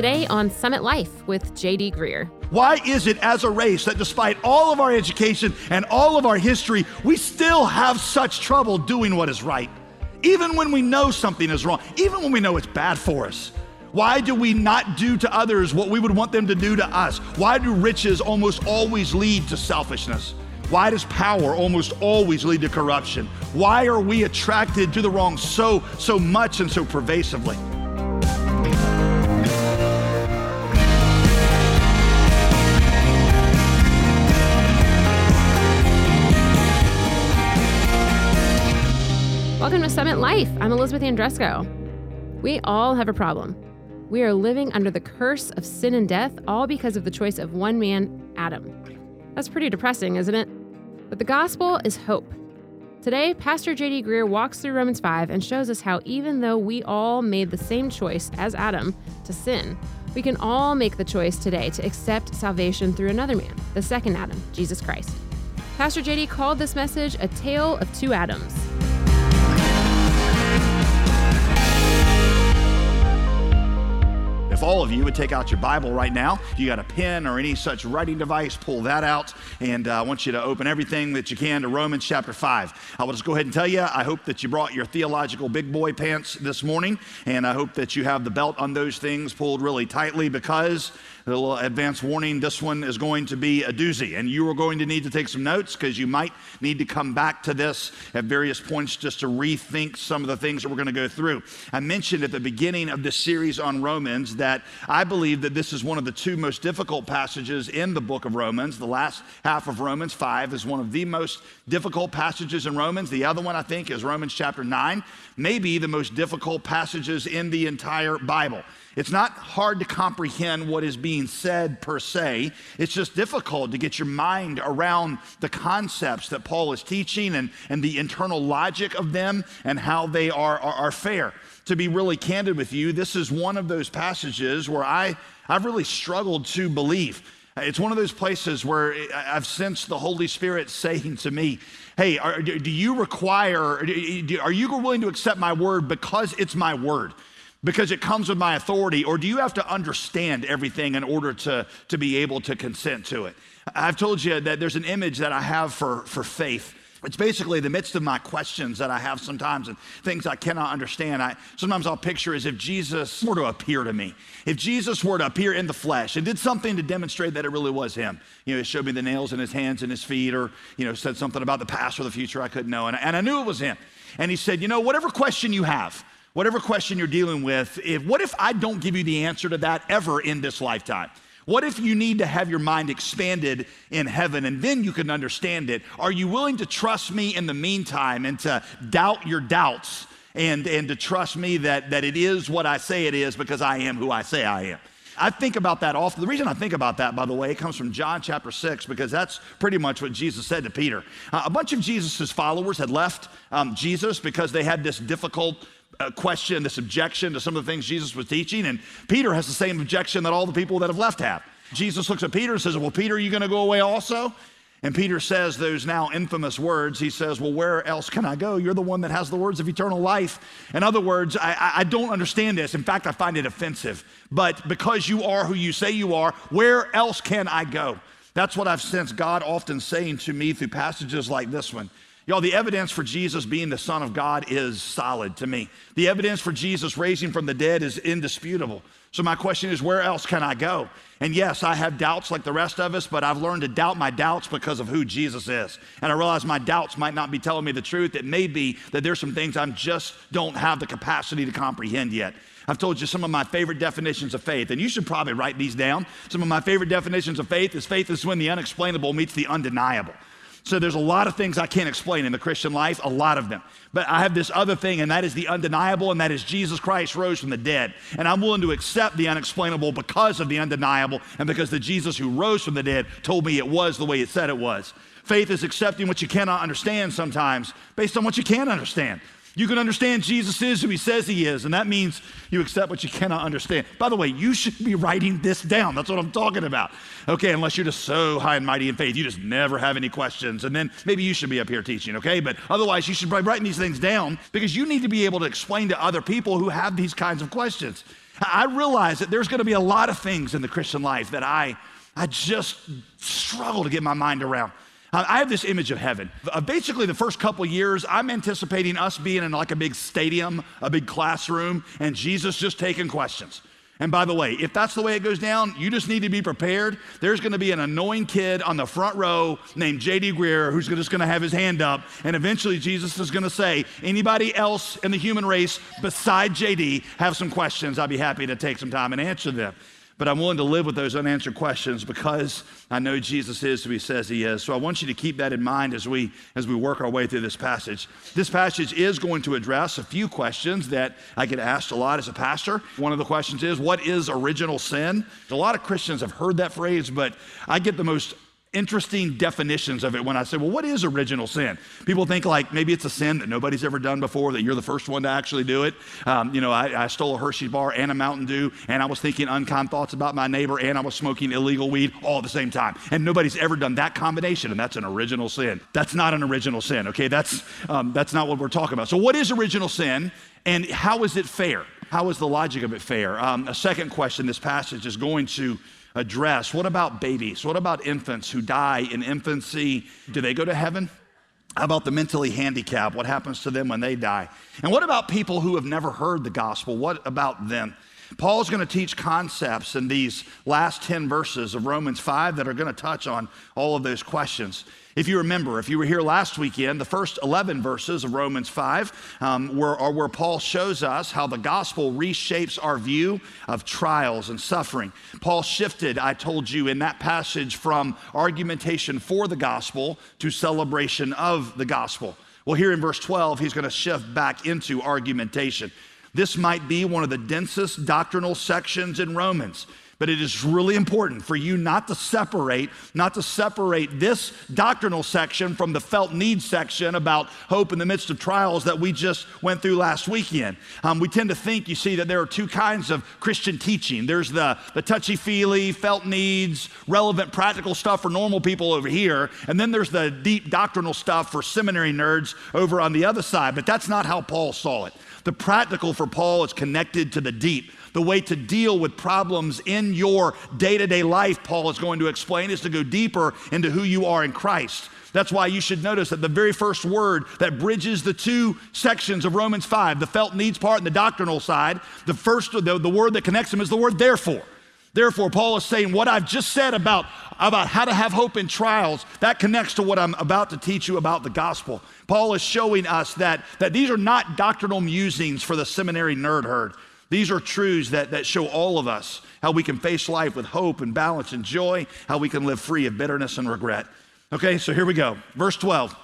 Today on Summit Life with JD Greear. Why is it as a race that despite all of our education and all of our history, we still have such trouble doing what is right? Even when we know something is wrong, even when we know it's bad for us. Why do we not do to others what we would want them to do to us? Why do riches almost always lead to selfishness? Why does power almost always lead to corruption? Why are we attracted to the wrong so so much and so pervasively? Welcome to Summit Life. I'm Elizabeth Andresco. We all have a problem. We are living under the curse of sin and death, all because of the choice of one man, Adam. That's pretty depressing, isn't it? But the gospel is hope. Today, Pastor JD Greear walks through Romans 5 and shows us how even though we all made the same choice as Adam to sin, we can all make the choice today to accept salvation through another man, the second Adam, Jesus Christ. Pastor JD called this message a tale of two Adams. If all of you would take out your Bible right now, you got a pen or any such writing device, pull that out. And uh, I want you to open everything that you can to Romans chapter 5. I will just go ahead and tell you, I hope that you brought your theological big boy pants this morning. And I hope that you have the belt on those things pulled really tightly because a little advance warning this one is going to be a doozy, and you are going to need to take some notes because you might need to come back to this at various points just to rethink some of the things that we're going to go through. I mentioned at the beginning of this series on Romans that I believe that this is one of the two most difficult passages in the book of Romans. The last half of Romans 5 is one of the most difficult passages in Romans. The other one, I think, is Romans chapter 9, maybe the most difficult passages in the entire Bible. It's not hard to comprehend what is being said per se. It's just difficult to get your mind around the concepts that Paul is teaching and, and the internal logic of them and how they are, are, are fair. To be really candid with you, this is one of those passages where I, I've really struggled to believe. It's one of those places where I've sensed the Holy Spirit saying to me, Hey, are, do you require, are you willing to accept my word because it's my word? Because it comes with my authority, or do you have to understand everything in order to, to be able to consent to it? I've told you that there's an image that I have for, for faith. It's basically the midst of my questions that I have sometimes and things I cannot understand. I, sometimes I'll picture as if Jesus were to appear to me. If Jesus were to appear in the flesh and did something to demonstrate that it really was him. You know, he showed me the nails in his hands and his feet, or, you know, said something about the past or the future I couldn't know. And, and I knew it was him. And he said, You know, whatever question you have, whatever question you're dealing with, if, what if I don't give you the answer to that ever in this lifetime? What if you need to have your mind expanded in heaven and then you can understand it? Are you willing to trust me in the meantime and to doubt your doubts and, and to trust me that, that it is what I say it is because I am who I say I am? I think about that often. The reason I think about that, by the way, it comes from John chapter 6, because that's pretty much what Jesus said to Peter. Uh, a bunch of Jesus' followers had left um, Jesus because they had this difficult question, this objection to some of the things Jesus was teaching. And Peter has the same objection that all the people that have left have. Jesus looks at Peter and says, Well, Peter, are you going to go away also? And Peter says those now infamous words. He says, Well, where else can I go? You're the one that has the words of eternal life. In other words, I, I, don't understand this. In fact, I find it offensive. But because you are who you say you are, where else can I go? That's what I've sensed God often saying to me through passages like this one. Y'all, the evidence for Jesus being the Son of God is solid to me. The evidence for Jesus raising from the dead is indisputable. So, my question is, where else can I go? And yes, I have doubts like the rest of us, but I've learned to doubt my doubts because of who Jesus is. And I realize my doubts might not be telling me the truth. It may be that there's some things I just don't have the capacity to comprehend yet. I've told you some of my favorite definitions of faith, and you should probably write these down. Some of my favorite definitions of faith is faith is when the unexplainable meets the undeniable. So there's a lot of things I can't explain in the Christian life, a lot of them. But I have this other thing, and that is the undeniable, and that is Jesus Christ rose from the dead. And I'm willing to accept the unexplainable because of the undeniable, and because the Jesus who rose from the dead told me it was the way it said it was. Faith is accepting what you cannot understand sometimes based on what you can understand. You can understand Jesus is who he says he is, and that means you accept what you cannot understand. By the way, you should be writing this down. That's what I'm talking about. Okay, unless you're just so high and mighty in faith, you just never have any questions, and then maybe you should be up here teaching, okay? But otherwise, you should be writing these things down because you need to be able to explain to other people who have these kinds of questions. I realize that there's going to be a lot of things in the Christian life that I, I just struggle to get my mind around. I have this image of heaven. Uh, basically, the first couple years, I'm anticipating us being in like a big stadium, a big classroom, and Jesus just taking questions. And by the way, if that's the way it goes down, you just need to be prepared. There's going to be an annoying kid on the front row named J.D. Greear who's just going to have his hand up. And eventually, Jesus is going to say, Anybody else in the human race beside J.D. have some questions? I'd be happy to take some time and answer them but I'm willing to live with those unanswered questions because I know Jesus is who he says he is. So I want you to keep that in mind as we as we work our way through this passage. This passage is going to address a few questions that I get asked a lot as a pastor. One of the questions is what is original sin? A lot of Christians have heard that phrase, but I get the most interesting definitions of it when I say, well, what is original sin? People think like maybe it's a sin that nobody's ever done before, that you're the first one to actually do it. Um, you know, I, I, stole a Hershey bar and a Mountain Dew, and I was thinking unkind thoughts about my neighbor, and I was smoking illegal weed all at the same time. And nobody's ever done that combination, and that's an original sin. That's not an original sin, okay? That's, um, that's not what we're talking about. So, what is original sin, and how is it fair? How is the logic of it fair? Um, a second question this passage is going to address. What about babies? What about infants who die in infancy? Do they go to heaven? How about the mentally handicapped? What happens to them when they die? And what about people who have never heard the gospel? What about them? Paul's going to teach concepts in these last 10 verses of Romans 5 that are going to touch on all of those questions. If you remember, if you were here last weekend, the first 11 verses of Romans 5 um, were, are where Paul shows us how the gospel reshapes our view of trials and suffering. Paul shifted, I told you, in that passage from argumentation for the gospel to celebration of the gospel. Well, here in verse 12, he's going to shift back into argumentation. This might be one of the densest doctrinal sections in Romans. But it is really important for you not to separate, not to separate this doctrinal section from the felt need section about hope in the midst of trials that we just went through last weekend. Um, we tend to think, you see, that there are two kinds of Christian teaching. There's the, the touchy feely, felt needs, relevant, practical stuff for normal people over here. And then there's the deep doctrinal stuff for seminary nerds over on the other side. But that's not how Paul saw it. The practical for Paul is connected to the deep. The way to deal with problems in your day to day life, Paul is going to explain, is to go deeper into who you are in Christ. That's why you should notice that the very first word that bridges the two sections of Romans 5, the felt needs part and the doctrinal side, the first, the, the word that connects them is the word therefore. Therefore, Paul is saying what I've just said about, about how to have hope in trials, that connects to what I'm about to teach you about the gospel. Paul is showing us that, that these are not doctrinal musings for the seminary nerd herd. These are truths that, that show all of us how we can face life with hope and balance and joy, how we can live free of bitterness and regret. Okay, so here we go. Verse 12.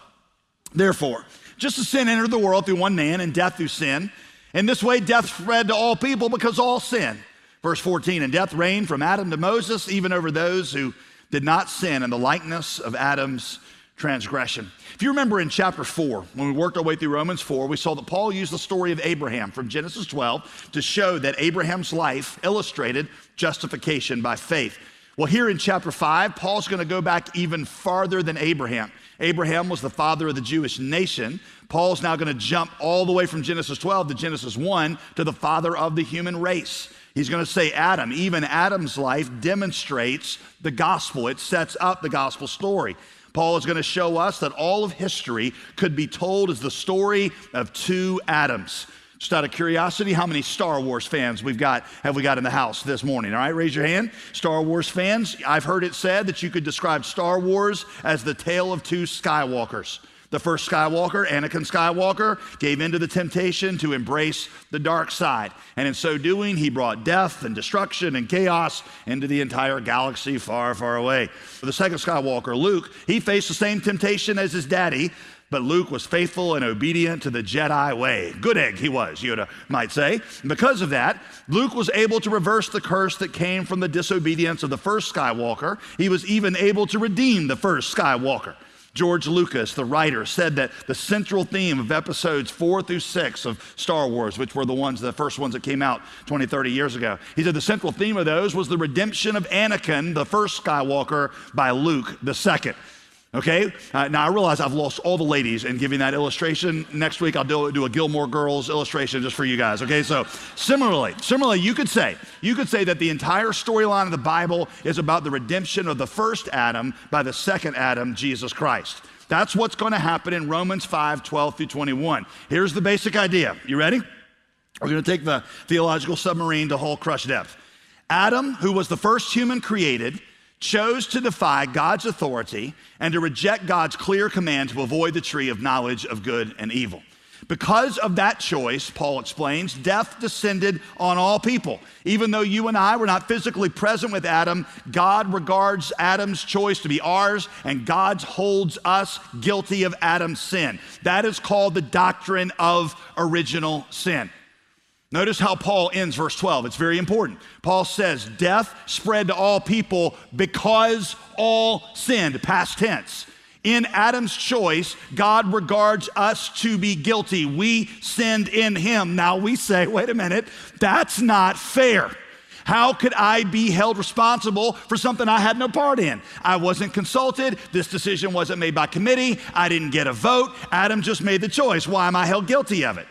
Therefore, just as sin entered the world through one man and death through sin, in this way death spread to all people because all sin. Verse 14, and death reigned from Adam to Moses, even over those who did not sin in the likeness of Adam's transgression. If you remember in chapter 4, when we worked our way through Romans 4, we saw that Paul used the story of Abraham from Genesis 12 to show that Abraham's life illustrated justification by faith. Well, here in chapter 5, Paul's going to go back even farther than Abraham. Abraham was the father of the Jewish nation. Paul's now going to jump all the way from Genesis 12 to Genesis 1 to the father of the human race. He's going to say Adam. Even Adam's life demonstrates the gospel, it sets up the gospel story. Paul is going to show us that all of history could be told as the story of two Adams. Just out of curiosity, how many Star Wars fans we've got have we got in the house this morning? All right, raise your hand. Star Wars fans. I've heard it said that you could describe Star Wars as the tale of two Skywalkers. The first Skywalker, Anakin Skywalker, gave in to the temptation to embrace the dark side. And in so doing, he brought death and destruction and chaos into the entire galaxy far, far away. For the second Skywalker, Luke, he faced the same temptation as his daddy, but Luke was faithful and obedient to the Jedi way. Good egg he was, Yoda might say. And because of that, Luke was able to reverse the curse that came from the disobedience of the first Skywalker. He was even able to redeem the first Skywalker. George Lucas, the writer, said that the central theme of episodes four through six of Star Wars, which were the ones, the first ones that came out 20, 30 years ago, he said the central theme of those was the redemption of Anakin, the first Skywalker, by Luke, the second. Okay? Uh, now I realize I've lost all the ladies in giving that illustration. Next week I'll do, do a Gilmore Girls illustration just for you guys. Okay? So similarly, similarly, you could say, you could say that the entire storyline of the Bible is about the redemption of the first Adam by the second Adam, Jesus Christ. That's what's going to happen in Romans 5, 12 through 21. Here's the basic idea. You ready? We're going to take the theological submarine to Hull Crush depth. Adam, who was the first human created, chose to defy God's authority and to reject God's clear command to avoid the tree of knowledge of good and evil. Because of that choice, Paul explains, death descended on all people. Even though you and I were not physically present with Adam, God regards Adam's choice to be ours, and God holds us guilty of Adam's sin. That is called the doctrine of original sin. Notice how Paul ends verse 12. It's very important. Paul says, Death spread to all people because all sinned, past tense. In Adam's choice, God regards us to be guilty. We sinned in him. Now we say, wait a minute, that's not fair. How could I be held responsible for something I had no part in? I wasn't consulted. This decision wasn't made by committee. I didn't get a vote. Adam just made the choice. Why am I held guilty of it?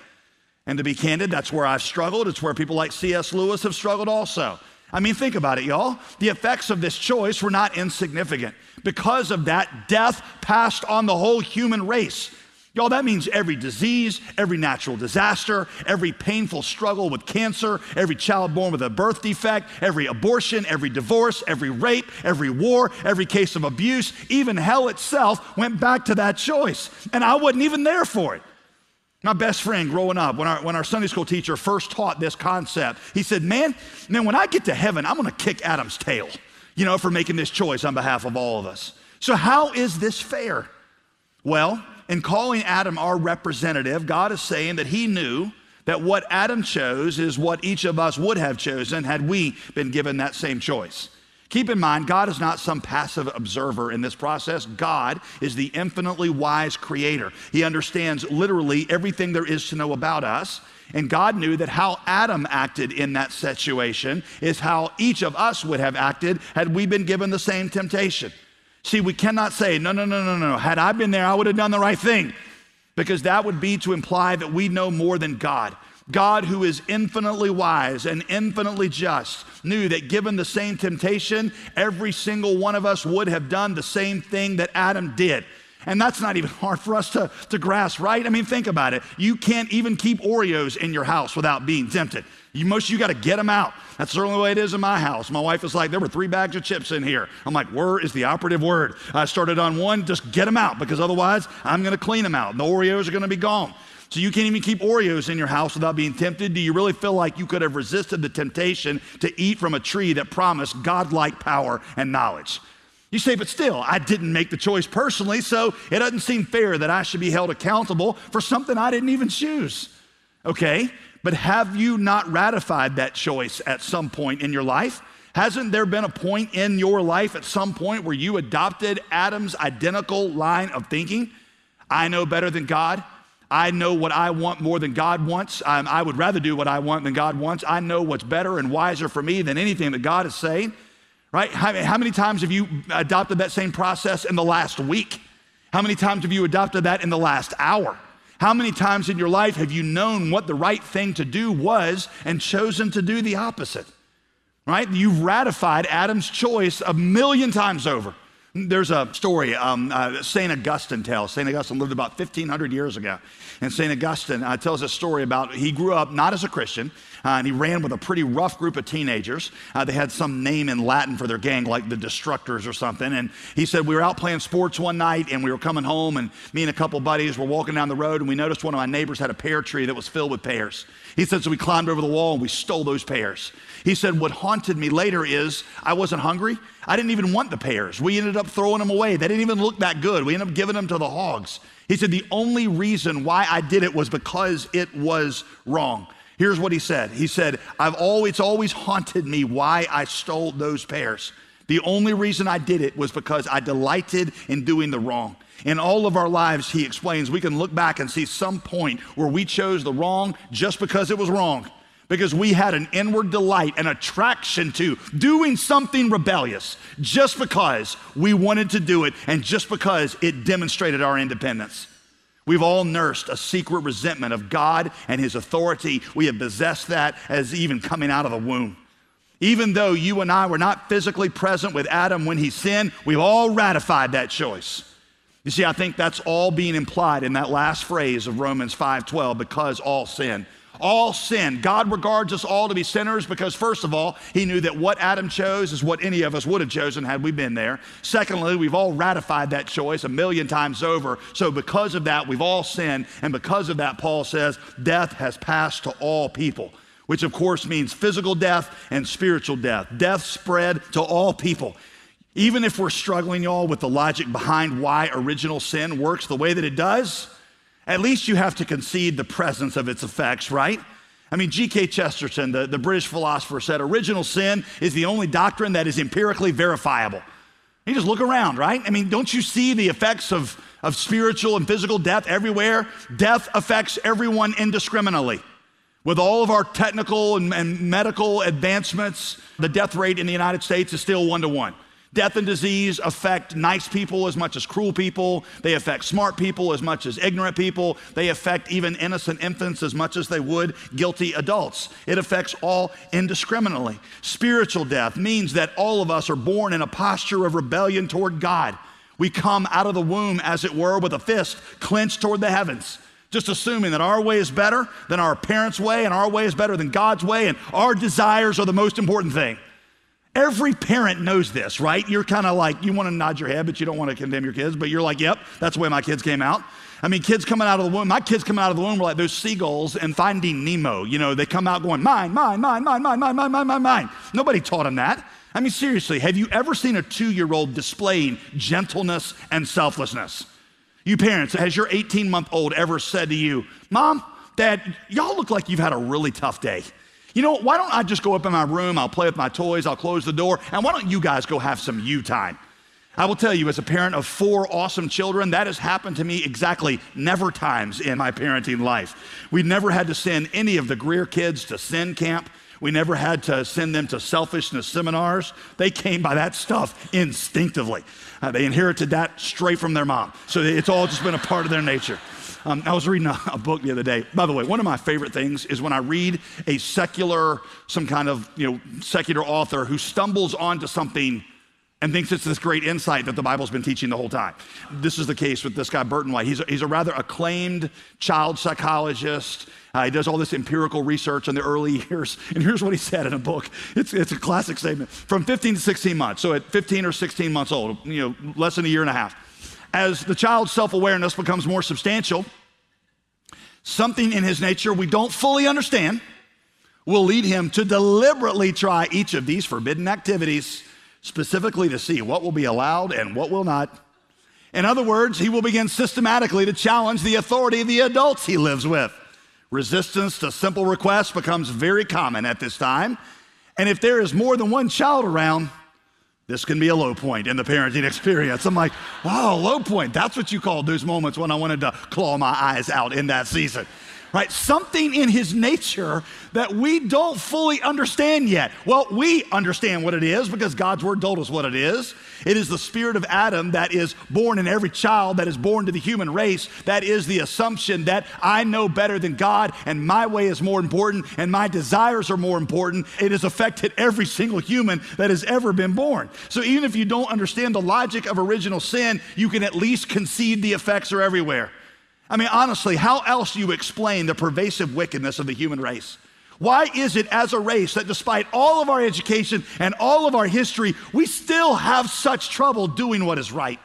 And to be candid, that's where I've struggled. It's where people like C.S. Lewis have struggled also. I mean, think about it, y'all. The effects of this choice were not insignificant. Because of that, death passed on the whole human race. Y'all, that means every disease, every natural disaster, every painful struggle with cancer, every child born with a birth defect, every abortion, every divorce, every rape, every war, every case of abuse, even hell itself went back to that choice. And I wasn't even there for it. My best friend growing up, when our, when our Sunday school teacher first taught this concept, he said, Man, man, when I get to heaven, I'm gonna kick Adam's tail, you know, for making this choice on behalf of all of us. So, how is this fair? Well, in calling Adam our representative, God is saying that he knew that what Adam chose is what each of us would have chosen had we been given that same choice. Keep in mind, God is not some passive observer in this process. God is the infinitely wise creator. He understands literally everything there is to know about us. And God knew that how Adam acted in that situation is how each of us would have acted had we been given the same temptation. See, we cannot say, no, no, no, no, no. Had I been there, I would have done the right thing. Because that would be to imply that we know more than God. God, who is infinitely wise and infinitely just, knew that given the same temptation, every single one of us would have done the same thing that Adam did. And that's not even hard for us to, to grasp, right? I mean, think about it. You can't even keep Oreos in your house without being tempted. You, most you got to get them out. That's the only way it is in my house. My wife was like, there were three bags of chips in here. I'm like, where is the operative word? I started on one, just get them out because otherwise I'm going to clean them out. The Oreos are going to be gone. So you can't even keep Oreos in your house without being tempted? Do you really feel like you could have resisted the temptation to eat from a tree that promised godlike power and knowledge? You say, but still, I didn't make the choice personally, so it doesn't seem fair that I should be held accountable for something I didn't even choose. Okay, but have you not ratified that choice at some point in your life? Hasn't there been a point in your life at some point where you adopted Adam's identical line of thinking? I know better than God. I know what I want more than God wants. Um, I would rather do what I want than God wants. I know what's better and wiser for me than anything that God is saying, right? How, how many times have you adopted that same process in the last week? How many times have you adopted that in the last hour? How many times in your life have you known what the right thing to do was and chosen to do the opposite? Right? You've ratified Adam's choice a million times over. There's a story um, uh, St. Augustine tells. St. Augustine lived about 1,500 years ago. And St. Augustine uh, tells a story about he grew up not as a Christian, uh, and he ran with a pretty rough group of teenagers. Uh, they had some name in Latin for their gang, like the Destructors or something. And he said, We were out playing sports one night, and we were coming home, and me and a couple buddies were walking down the road, and we noticed one of my neighbors had a pear tree that was filled with pears. He said, So we climbed over the wall and we stole those pears. He said, What haunted me later is I wasn't hungry. I didn't even want the pears. We ended up throwing them away. They didn't even look that good. We ended up giving them to the hogs. He said, The only reason why I did it was because it was wrong. Here's what he said He said, I've always, always haunted me why I stole those pears. The only reason I did it was because I delighted in doing the wrong. In all of our lives, he explains, we can look back and see some point where we chose the wrong just because it was wrong. because we had an inward delight, an attraction to doing something rebellious just because we wanted to do it and just because it demonstrated our independence. We've all nursed a secret resentment of God and His authority. We have possessed that as even coming out of the womb. Even though you and I were not physically present with Adam when he sinned, we've all ratified that choice. You see, I think that's all being implied in that last phrase of Romans 5:12 because all sin. All sin. God regards us all to be sinners because, first of all, He knew that what Adam chose is what any of us would have chosen had we been there. Secondly, we've all ratified that choice a million times over. So, because of that, we've all sinned. And because of that, Paul says, death has passed to all people, which of course means physical death and spiritual death. Death spread to all people. Even if we're struggling, y'all, with the logic behind why original sin works the way that it does, at least you have to concede the presence of its effects, right? I mean, G.K. Chesterton, the, the British philosopher, said original sin is the only doctrine that is empirically verifiable. You just look around, right? I mean, don't you see the effects of, of spiritual and physical death everywhere? Death affects everyone indiscriminately. With all of our technical and, and medical advancements, the death rate in the United States is still one to one. Death and disease affect nice people as much as cruel people. They affect smart people as much as ignorant people. They affect even innocent infants as much as they would guilty adults. It affects all indiscriminately. Spiritual death means that all of us are born in a posture of rebellion toward God. We come out of the womb, as it were, with a fist clenched toward the heavens just assuming that our way is better than our parents' way and our way is better than God's way and our desires are the most important thing. Every parent knows this, right? You're kind of like, you want to nod your head, but you don't want to condemn your kids, but you're like, yep, that's the way my kids came out. I mean, kids coming out of the womb, my kids coming out of the womb were like those seagulls and finding Nemo. You know, they come out going, mine, mine, mine, mine, mine, mine, mine, mine, mine, mine. Nobody taught them that. I mean, seriously, have you ever seen a two year old displaying gentleness and selflessness? You parents, has your 18 month old ever said to you, Mom, Dad, y'all look like you've had a really tough day? You know, why don't I just go up in my room? I'll play with my toys, I'll close the door, and why don't you guys go have some you time? I will tell you, as a parent of four awesome children, that has happened to me exactly never times in my parenting life. We never had to send any of the Greear kids to sin camp. We never had to send them to selfishness seminars. They came by that stuff instinctively. Uh, they inherited that straight from their mom. So it's all just been a part of their nature. Um, I was reading a, a, book the other day. By the way, one of my favorite things is when I read a secular, some kind of you know secular author who stumbles onto something and thinks it's this great insight that the Bible's been teaching the whole time. This is the case with this guy, Burton White. He's a, he's a rather acclaimed child psychologist. Uh, he does all this empirical research in the early years. And here's what he said in a book. It's, it's a classic statement. From 15 to 16 months, so at 15 or 16 months old, you know, less than a year and a half, as the child's self awareness becomes more substantial, something in his nature we don't fully understand will lead him to deliberately try each of these forbidden activities, specifically to see what will be allowed and what will not. In other words, he will begin systematically to challenge the authority of the adults he lives with. Resistance to simple requests becomes very common at this time. And if there is more than one child around, this can be a low point in the parenting experience. I'm like, wow, low point. That's what you called those moments when I wanted to claw my eyes out in that season right? Something in his nature that we don't fully understand yet. Well, we understand what it is because God's word told us what it is. It is the spirit of Adam that is born in every child that is born to the human race. That is the assumption that I know better than God and my way is more important and my desires are more important. It has affected every single human that has ever been born. So even if you don't understand the logic of original sin, you can at least concede the effects are everywhere. I mean, honestly, how else do you explain the pervasive wickedness of the human race? Why is it as a race that despite all of our education and all of our history, we still have such trouble doing what is right?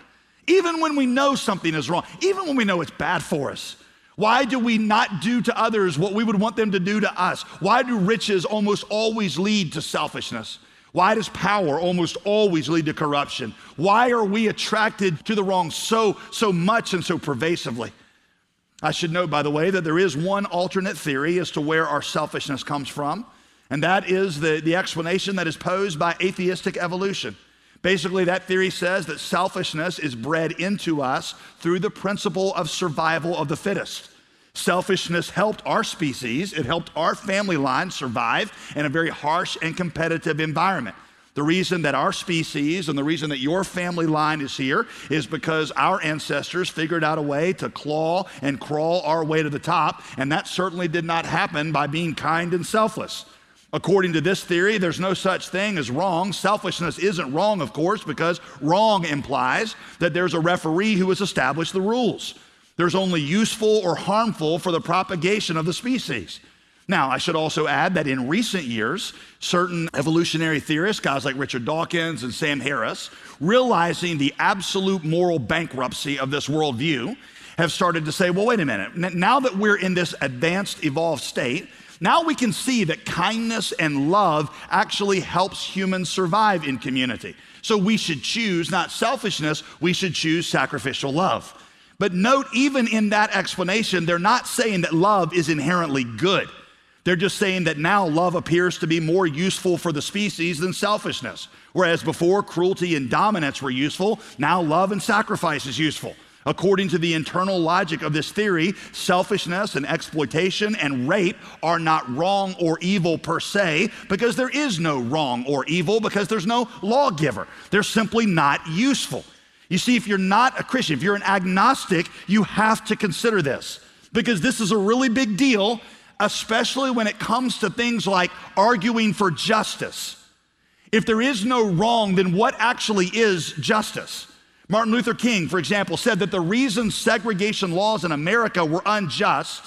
Even when we know something is wrong, even when we know it's bad for us. Why do we not do to others what we would want them to do to us? Why do riches almost always lead to selfishness? Why does power almost always lead to corruption? Why are we attracted to the wrong so so much and so pervasively? I should note, by the way, that there is one alternate theory as to where our selfishness comes from, and that is the, the explanation that is posed by atheistic evolution. Basically, that theory says that selfishness is bred into us through the principle of survival of the fittest. Selfishness helped our species, it helped our family line survive in a very harsh and competitive environment. The reason that our species and the reason that your family line is here is because our ancestors figured out a way to claw and crawl our way to the top, and that certainly did not happen by being kind and selfless. According to this theory, there's no such thing as wrong. Selfishness isn't wrong, of course, because wrong implies that there's a referee who has established the rules. There's only useful or harmful for the propagation of the species. Now, I should also add that in recent years, certain evolutionary theorists, guys like Richard Dawkins and Sam Harris, realizing the absolute moral bankruptcy of this worldview, have started to say, well, wait a minute. Now that we're in this advanced, evolved state, now we can see that kindness and love actually helps humans survive in community. So we should choose not selfishness, we should choose sacrificial love. But note, even in that explanation, they're not saying that love is inherently good. They're just saying that now love appears to be more useful for the species than selfishness. Whereas before cruelty and dominance were useful, now love and sacrifice is useful. According to the internal logic of this theory, selfishness and exploitation and rape are not wrong or evil per se because there is no wrong or evil because there's no lawgiver. They're simply not useful. You see, if you're not a Christian, if you're an agnostic, you have to consider this because this is a really big deal, especially when it comes to things like arguing for justice. If there is no wrong, then what actually is justice? Martin Luther King, for example, said that the reason segregation laws in America were unjust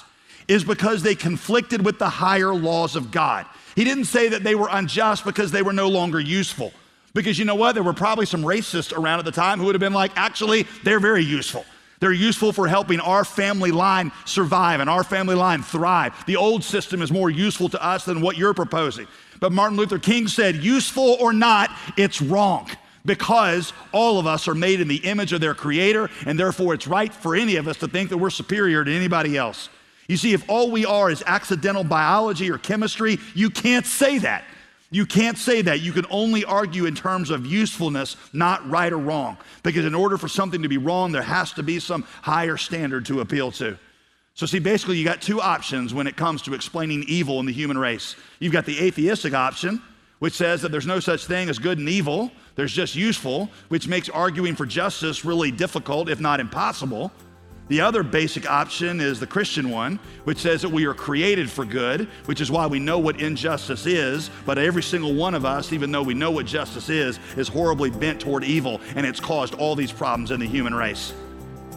is because they conflicted with the higher laws of God. He didn't say that they were unjust because they were no longer useful. Because you know what? There were probably some racists around at the time who would have been like, actually, they're very useful. They're useful for helping our family line survive and our family line thrive. The old system is more useful to us than what you're proposing. But Martin Luther King said, useful or not, it's wrong because all of us are made in the image of their creator, and therefore it's right for any of us to think that we're superior to anybody else. You see, if all we are is accidental biology or chemistry, you can't say that. You can't say that. You can only argue in terms of usefulness, not right or wrong. Because in order for something to be wrong, there has to be some higher standard to appeal to. So, see, basically, you got two options when it comes to explaining evil in the human race. You've got the atheistic option, which says that there's no such thing as good and evil, there's just useful, which makes arguing for justice really difficult, if not impossible. The other basic option is the Christian one, which says that we are created for good, which is why we know what injustice is, but every single one of us, even though we know what justice is, is horribly bent toward evil, and it's caused all these problems in the human race.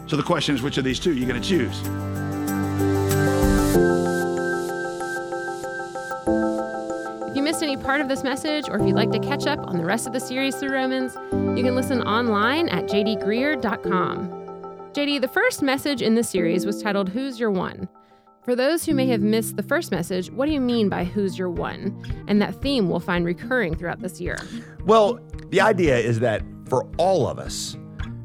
So the question is, which of these two are you going to choose? If you missed any part of this message, or if you'd like to catch up on the rest of the series through Romans, you can listen online at jdgreear.com. JD, the first message in this series was titled Who's Your One? For those who may have missed the first message, what do you mean by Who's Your One? And that theme we'll find recurring throughout this year. Well, the idea is that for all of us,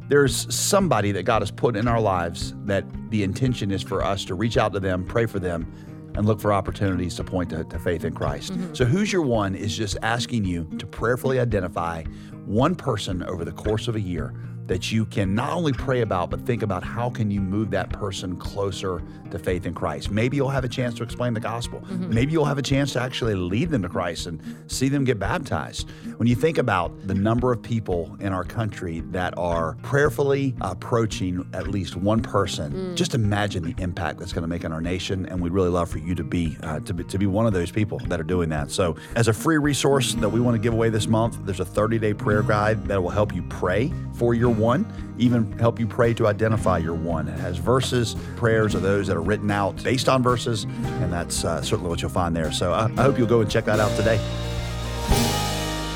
there's somebody that God has put in our lives that the intention is for us to reach out to them, pray for them, and look for opportunities to point to, to faith in Christ. Mm-hmm. So, Who's Your One is just asking you to prayerfully identify one person over the course of a year that you can not only pray about but think about how can you move that person closer to faith in Christ. Maybe you'll have a chance to explain the gospel. Mm-hmm. Maybe you'll have a chance to actually lead them to Christ and see them get baptized. When you think about the number of people in our country that are prayerfully approaching at least one person, mm. just imagine the impact that's going to make on our nation. And we'd really love for you to be, uh, to be to be one of those people that are doing that. So, as a free resource that we want to give away this month, there's a 30 day prayer guide that will help you pray for your one, even help you pray to identify your one. It has verses, prayers of those that are written out based on verses, and that's uh, certainly what you'll find there. So uh, I hope you'll go and check that out today.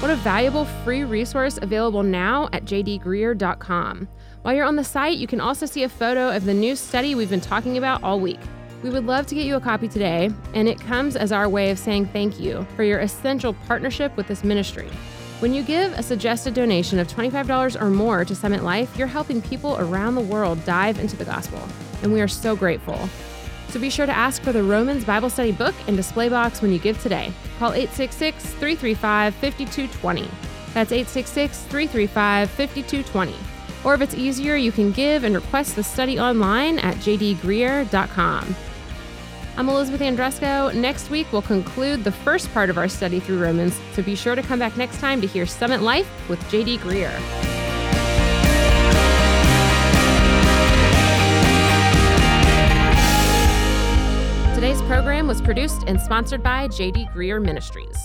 What a valuable free resource available now at jdgreear.com. While you're on the site, you can also see a photo of the new study we've been talking about all week. We would love to get you a copy today, and it comes as our way of saying thank you for your essential partnership with this ministry. When you give a suggested donation of $25 or more to Summit Life, you're helping people around the world dive into the gospel, and we are so grateful. So be sure to ask for the Romans Bible Study book and display box when you give today. Call 866 335 5220. That's 866 335 5220. Or if it's easier, you can give and request the study online at jdgreear.com. I'm Elizabeth Andresco. Next week, we'll conclude the first part of our study through Romans, so be sure to come back next time to hear Summit Life with JD Greear. Today's program was produced and sponsored by JD Greear Ministries.